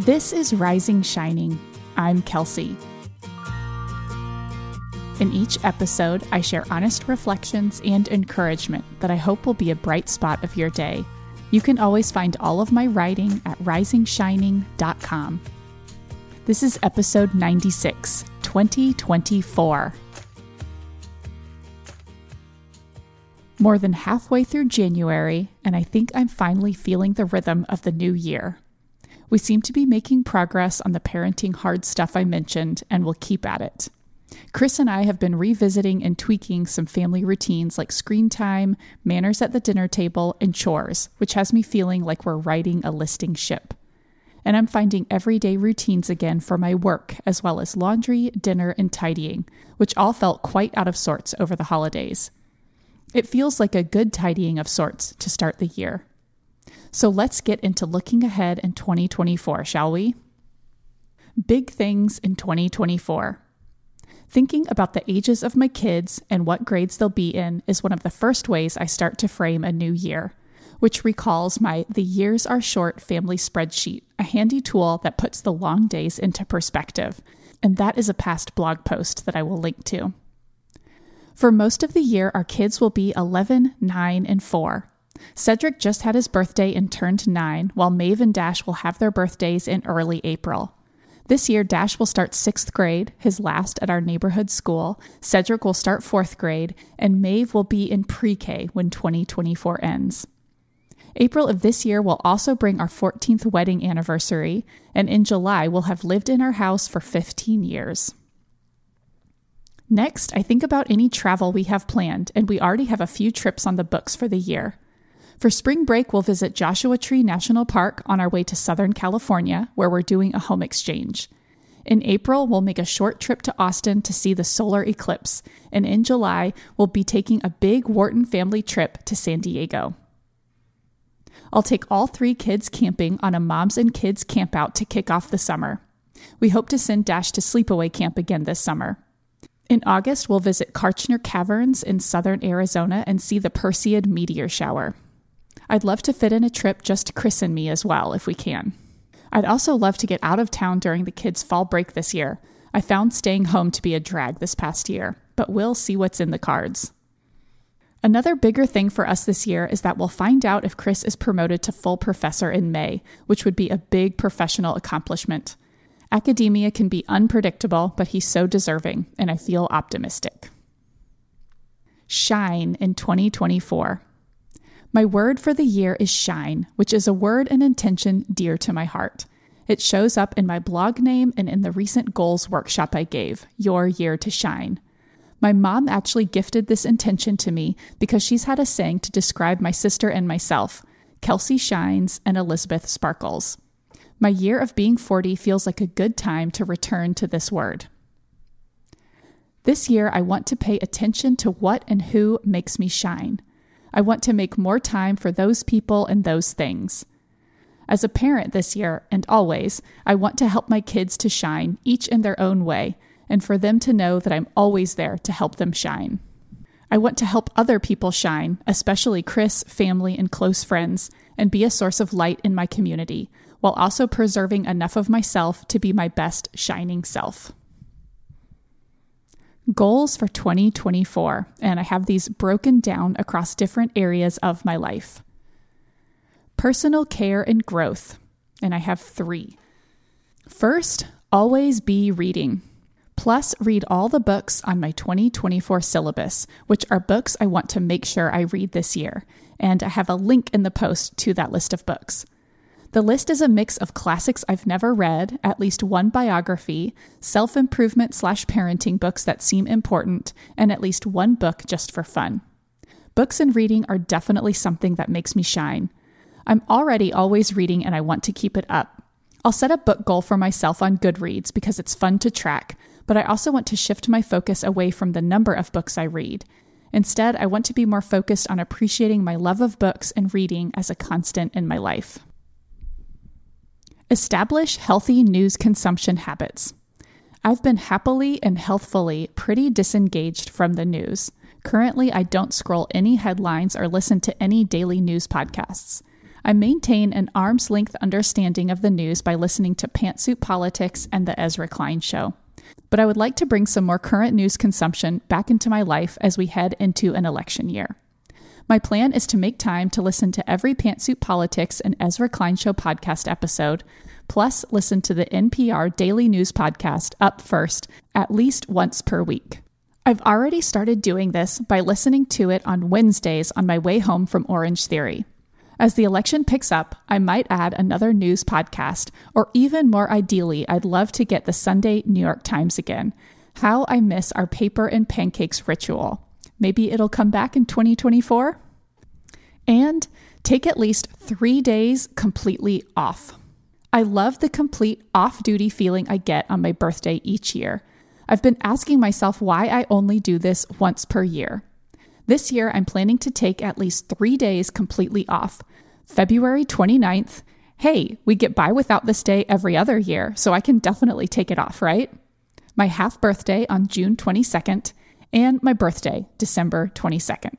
This is Rising Shining. I'm Kelsey. In each episode, I share honest reflections and encouragement that I hope will be a bright spot of your day. You can always find all of my writing at risingshining.com. This is episode 96, 2024. More than halfway through January, and I think I'm finally feeling the rhythm of the new year. We seem to be making progress on the parenting hard stuff I mentioned, and we'll keep at it. Chris and I have been revisiting and tweaking some family routines like screen time, manners at the dinner table, and chores, which has me feeling like we're riding a listing ship. And I'm finding everyday routines again for my work, as well as laundry, dinner, and tidying, which all felt quite out of sorts over the holidays. It feels like a good tidying of sorts to start the year. So let's get into looking ahead in 2024, shall we? Big things in 2024. Thinking about the ages of my kids and what grades they'll be in is one of the first ways I start to frame a new year, which recalls my The Years Are Short family spreadsheet, a handy tool that puts the long days into perspective. And that is a past blog post that I will link to. For most of the year, our kids will be 11, 9, and 4. Cedric just had his birthday and turned 9, while Maeve and Dash will have their birthdays in early April. This year, Dash will start sixth grade, his last at our neighborhood school. Cedric will start fourth grade, and Maeve will be in pre K when 2024 ends. April of this year will also bring our 14th wedding anniversary, and in July, we'll have lived in our house for 15 years. Next, I think about any travel we have planned, and we already have a few trips on the books for the year. For spring break, we'll visit Joshua Tree National Park on our way to Southern California, where we're doing a home exchange. In April, we'll make a short trip to Austin to see the solar eclipse, and in July, we'll be taking a big Wharton family trip to San Diego. I'll take all three kids camping on a moms and kids campout to kick off the summer. We hope to send Dash to sleepaway camp again this summer. In August, we'll visit Kartchner Caverns in southern Arizona and see the Perseid meteor shower. I'd love to fit in a trip just to Chris and me as well, if we can. I'd also love to get out of town during the kids' fall break this year. I found staying home to be a drag this past year, but we'll see what's in the cards. Another bigger thing for us this year is that we'll find out if Chris is promoted to full professor in May, which would be a big professional accomplishment. Academia can be unpredictable, but he's so deserving, and I feel optimistic. Shine in 2024. My word for the year is shine, which is a word and intention dear to my heart. It shows up in my blog name and in the recent goals workshop I gave, Your Year to Shine. My mom actually gifted this intention to me because she's had a saying to describe my sister and myself Kelsey shines and Elizabeth sparkles. My year of being 40 feels like a good time to return to this word. This year, I want to pay attention to what and who makes me shine. I want to make more time for those people and those things. As a parent this year and always, I want to help my kids to shine, each in their own way, and for them to know that I'm always there to help them shine. I want to help other people shine, especially Chris, family, and close friends, and be a source of light in my community, while also preserving enough of myself to be my best shining self. Goals for 2024, and I have these broken down across different areas of my life. Personal care and growth, and I have three. First, always be reading. Plus, read all the books on my 2024 syllabus, which are books I want to make sure I read this year. And I have a link in the post to that list of books. The list is a mix of classics I've never read, at least one biography, self improvement slash parenting books that seem important, and at least one book just for fun. Books and reading are definitely something that makes me shine. I'm already always reading and I want to keep it up. I'll set a book goal for myself on Goodreads because it's fun to track, but I also want to shift my focus away from the number of books I read. Instead, I want to be more focused on appreciating my love of books and reading as a constant in my life. Establish healthy news consumption habits. I've been happily and healthfully pretty disengaged from the news. Currently, I don't scroll any headlines or listen to any daily news podcasts. I maintain an arm's length understanding of the news by listening to Pantsuit Politics and The Ezra Klein Show. But I would like to bring some more current news consumption back into my life as we head into an election year. My plan is to make time to listen to every Pantsuit Politics and Ezra Klein Show podcast episode, plus listen to the NPR Daily News podcast up first at least once per week. I've already started doing this by listening to it on Wednesdays on my way home from Orange Theory. As the election picks up, I might add another news podcast, or even more ideally, I'd love to get the Sunday New York Times again. How I miss our paper and pancakes ritual. Maybe it'll come back in 2024? And take at least three days completely off. I love the complete off duty feeling I get on my birthday each year. I've been asking myself why I only do this once per year. This year, I'm planning to take at least three days completely off. February 29th. Hey, we get by without this day every other year, so I can definitely take it off, right? My half birthday on June 22nd, and my birthday, December 22nd.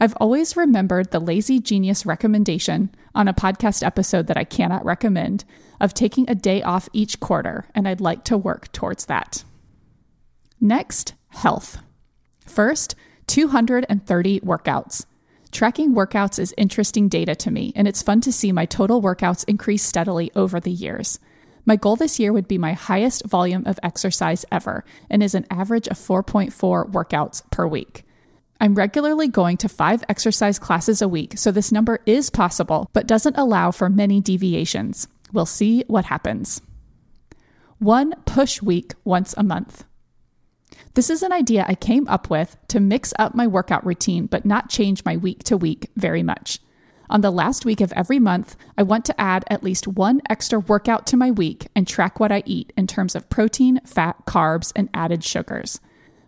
I've always remembered the lazy genius recommendation on a podcast episode that I cannot recommend of taking a day off each quarter, and I'd like to work towards that. Next, health. First, 230 workouts. Tracking workouts is interesting data to me, and it's fun to see my total workouts increase steadily over the years. My goal this year would be my highest volume of exercise ever, and is an average of 4.4 workouts per week. I'm regularly going to five exercise classes a week, so this number is possible, but doesn't allow for many deviations. We'll see what happens. One push week once a month. This is an idea I came up with to mix up my workout routine but not change my week to week very much. On the last week of every month, I want to add at least one extra workout to my week and track what I eat in terms of protein, fat, carbs, and added sugars.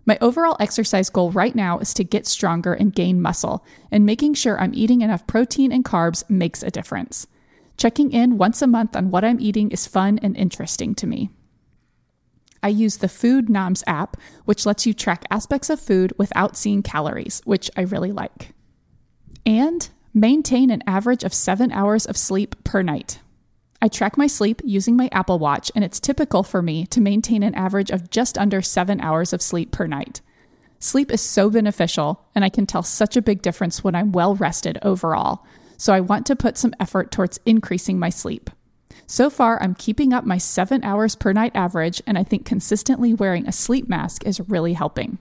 My overall exercise goal right now is to get stronger and gain muscle, and making sure I'm eating enough protein and carbs makes a difference. Checking in once a month on what I'm eating is fun and interesting to me. I use the Food Noms app, which lets you track aspects of food without seeing calories, which I really like. And maintain an average of seven hours of sleep per night. I track my sleep using my Apple Watch, and it's typical for me to maintain an average of just under seven hours of sleep per night. Sleep is so beneficial, and I can tell such a big difference when I'm well rested overall, so I want to put some effort towards increasing my sleep. So far, I'm keeping up my seven hours per night average, and I think consistently wearing a sleep mask is really helping.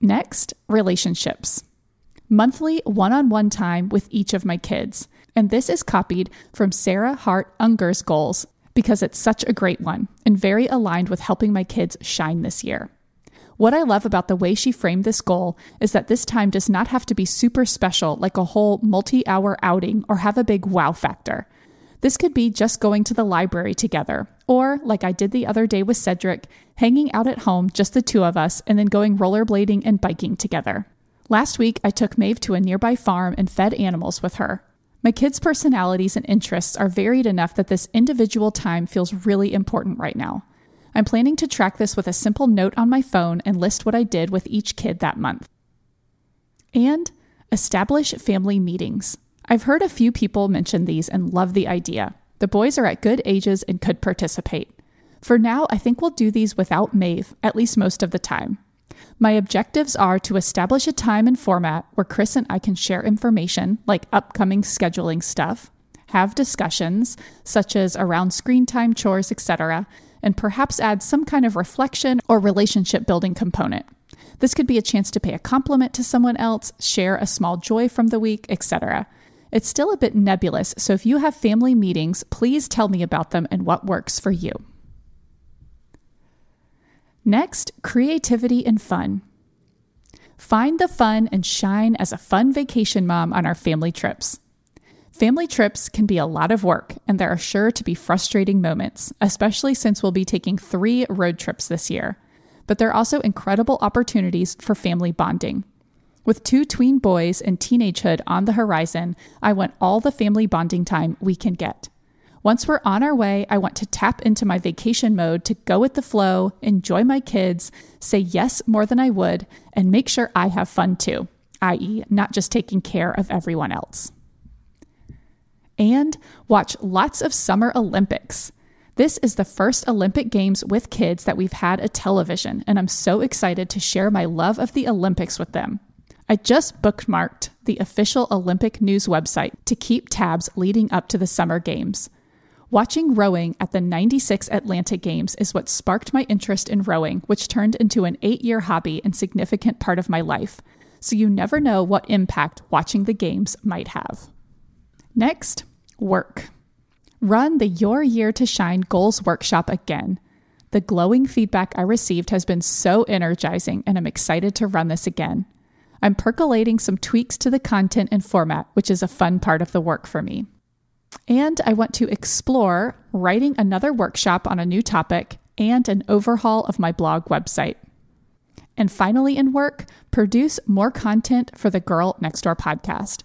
Next, relationships. Monthly one on one time with each of my kids. And this is copied from Sarah Hart Unger's goals because it's such a great one and very aligned with helping my kids shine this year. What I love about the way she framed this goal is that this time does not have to be super special like a whole multi hour outing or have a big wow factor. This could be just going to the library together, or like I did the other day with Cedric, hanging out at home, just the two of us, and then going rollerblading and biking together. Last week, I took Maeve to a nearby farm and fed animals with her. My kids' personalities and interests are varied enough that this individual time feels really important right now. I'm planning to track this with a simple note on my phone and list what I did with each kid that month. And establish family meetings. I've heard a few people mention these and love the idea. The boys are at good ages and could participate. For now, I think we'll do these without Maeve, at least most of the time. My objectives are to establish a time and format where Chris and I can share information, like upcoming scheduling stuff, have discussions, such as around screen time, chores, etc., and perhaps add some kind of reflection or relationship building component. This could be a chance to pay a compliment to someone else, share a small joy from the week, etc. It's still a bit nebulous, so if you have family meetings, please tell me about them and what works for you. Next, creativity and fun. Find the fun and shine as a fun vacation mom on our family trips. Family trips can be a lot of work, and there are sure to be frustrating moments, especially since we'll be taking three road trips this year. But there are also incredible opportunities for family bonding. With two tween boys and teenagehood on the horizon, I want all the family bonding time we can get. Once we're on our way, I want to tap into my vacation mode to go with the flow, enjoy my kids, say yes more than I would, and make sure I have fun too. i.e., not just taking care of everyone else. And watch lots of Summer Olympics. This is the first Olympic Games with kids that we've had a television, and I'm so excited to share my love of the Olympics with them. I just bookmarked the official Olympic news website to keep tabs leading up to the Summer Games. Watching rowing at the 96 Atlanta Games is what sparked my interest in rowing, which turned into an eight year hobby and significant part of my life. So you never know what impact watching the games might have. Next, work. Run the Your Year to Shine Goals Workshop again. The glowing feedback I received has been so energizing, and I'm excited to run this again. I'm percolating some tweaks to the content and format, which is a fun part of the work for me. And I want to explore writing another workshop on a new topic and an overhaul of my blog website. And finally, in work, produce more content for the Girl Next Door podcast.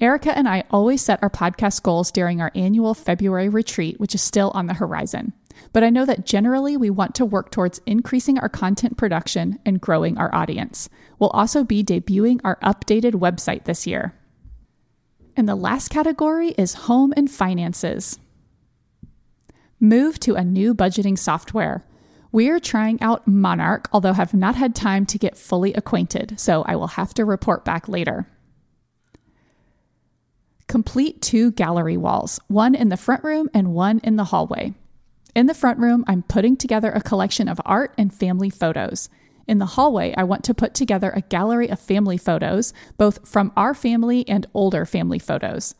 Erica and I always set our podcast goals during our annual February retreat, which is still on the horizon. But I know that generally we want to work towards increasing our content production and growing our audience. We'll also be debuting our updated website this year. And the last category is home and finances. Move to a new budgeting software. We're trying out Monarch, although have not had time to get fully acquainted, so I will have to report back later. Complete two gallery walls, one in the front room and one in the hallway. In the front room, I'm putting together a collection of art and family photos. In the hallway, I want to put together a gallery of family photos, both from our family and older family photos.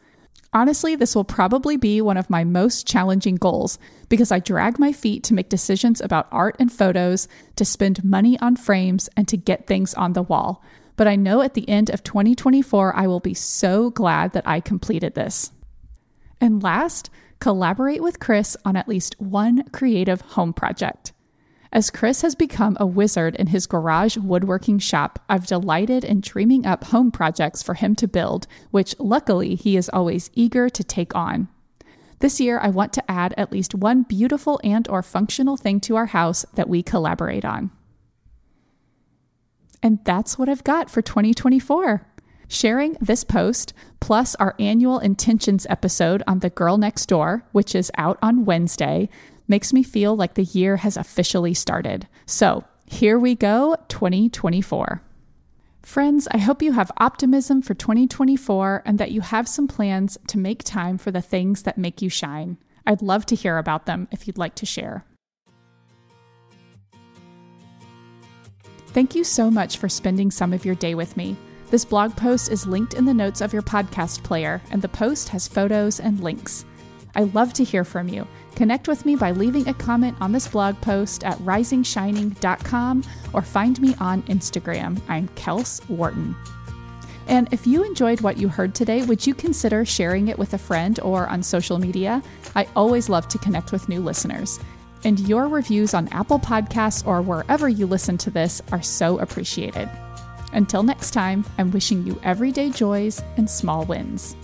Honestly, this will probably be one of my most challenging goals because I drag my feet to make decisions about art and photos, to spend money on frames, and to get things on the wall. But I know at the end of 2024, I will be so glad that I completed this. And last, collaborate with Chris on at least one creative home project. As Chris has become a wizard in his garage woodworking shop, I've delighted in dreaming up home projects for him to build, which luckily he is always eager to take on. This year I want to add at least one beautiful and or functional thing to our house that we collaborate on. And that's what I've got for 2024. Sharing this post, plus our annual intentions episode on the girl next door, which is out on Wednesday, makes me feel like the year has officially started. So here we go, 2024. Friends, I hope you have optimism for 2024 and that you have some plans to make time for the things that make you shine. I'd love to hear about them if you'd like to share. Thank you so much for spending some of your day with me. This blog post is linked in the notes of your podcast player, and the post has photos and links. I love to hear from you. Connect with me by leaving a comment on this blog post at risingshining.com or find me on Instagram. I'm Kels Wharton. And if you enjoyed what you heard today, would you consider sharing it with a friend or on social media? I always love to connect with new listeners. And your reviews on Apple Podcasts or wherever you listen to this are so appreciated. Until next time, I'm wishing you everyday joys and small wins.